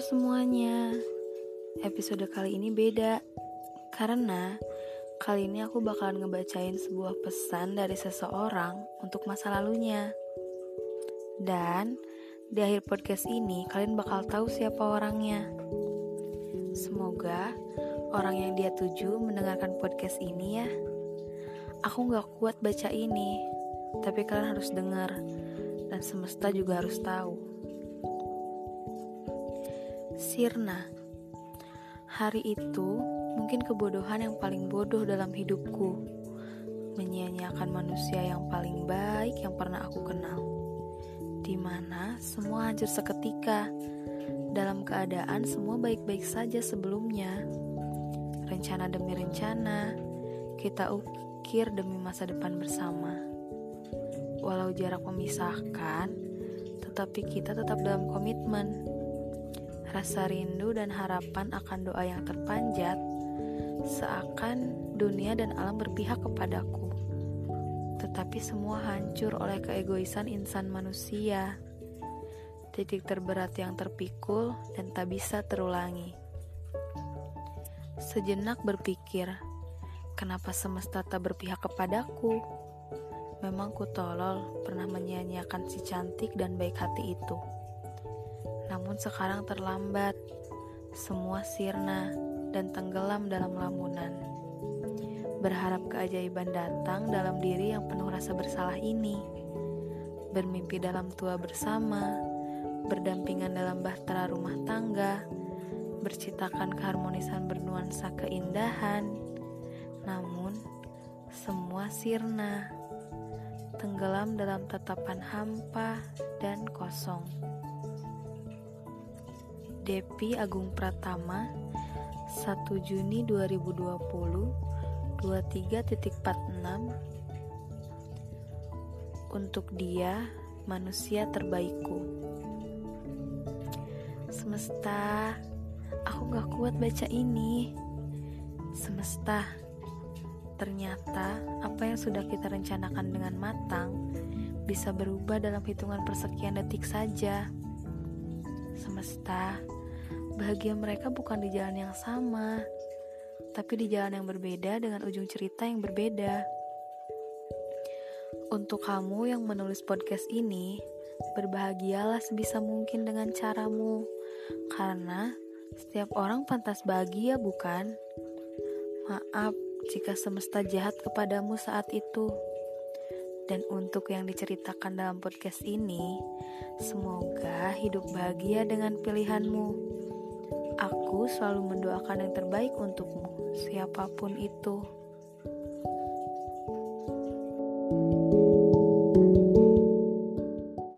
semuanya, episode kali ini beda karena kali ini aku bakalan ngebacain sebuah pesan dari seseorang untuk masa lalunya. Dan di akhir podcast ini kalian bakal tahu siapa orangnya. Semoga orang yang dia tuju mendengarkan podcast ini ya. Aku gak kuat baca ini, tapi kalian harus dengar dan semesta juga harus tahu. Sirna. Hari itu mungkin kebodohan yang paling bodoh dalam hidupku. Menyia-nyiakan manusia yang paling baik yang pernah aku kenal. Di mana semua hancur seketika. Dalam keadaan semua baik-baik saja sebelumnya. Rencana demi rencana, kita ukir demi masa depan bersama. Walau jarak memisahkan, tetapi kita tetap dalam komitmen rasa rindu dan harapan akan doa yang terpanjat, seakan dunia dan alam berpihak kepadaku. Tetapi semua hancur oleh keegoisan insan manusia. Titik terberat yang terpikul dan tak bisa terulangi. Sejenak berpikir, kenapa semesta tak berpihak kepadaku? Memang ku tolol pernah menyia-nyiakan si cantik dan baik hati itu. Namun sekarang terlambat, semua sirna dan tenggelam dalam lamunan. Berharap keajaiban datang dalam diri yang penuh rasa bersalah ini. Bermimpi dalam tua bersama, berdampingan dalam bahtera rumah tangga, bercitakan keharmonisan bernuansa keindahan. Namun, semua sirna, tenggelam dalam tatapan hampa dan kosong. Depi Agung Pratama 1 Juni 2020 23.46 Untuk dia manusia terbaikku. Semesta Aku gak kuat baca ini. Semesta Ternyata apa yang sudah kita rencanakan dengan matang bisa berubah dalam hitungan persekian detik saja. Semesta, bahagia mereka bukan di jalan yang sama, tapi di jalan yang berbeda dengan ujung cerita yang berbeda. Untuk kamu yang menulis podcast ini, berbahagialah sebisa mungkin dengan caramu, karena setiap orang pantas bahagia, bukan? Maaf jika semesta jahat kepadamu saat itu. Dan untuk yang diceritakan dalam podcast ini, semoga hidup bahagia dengan pilihanmu. Aku selalu mendoakan yang terbaik untukmu, siapa pun itu.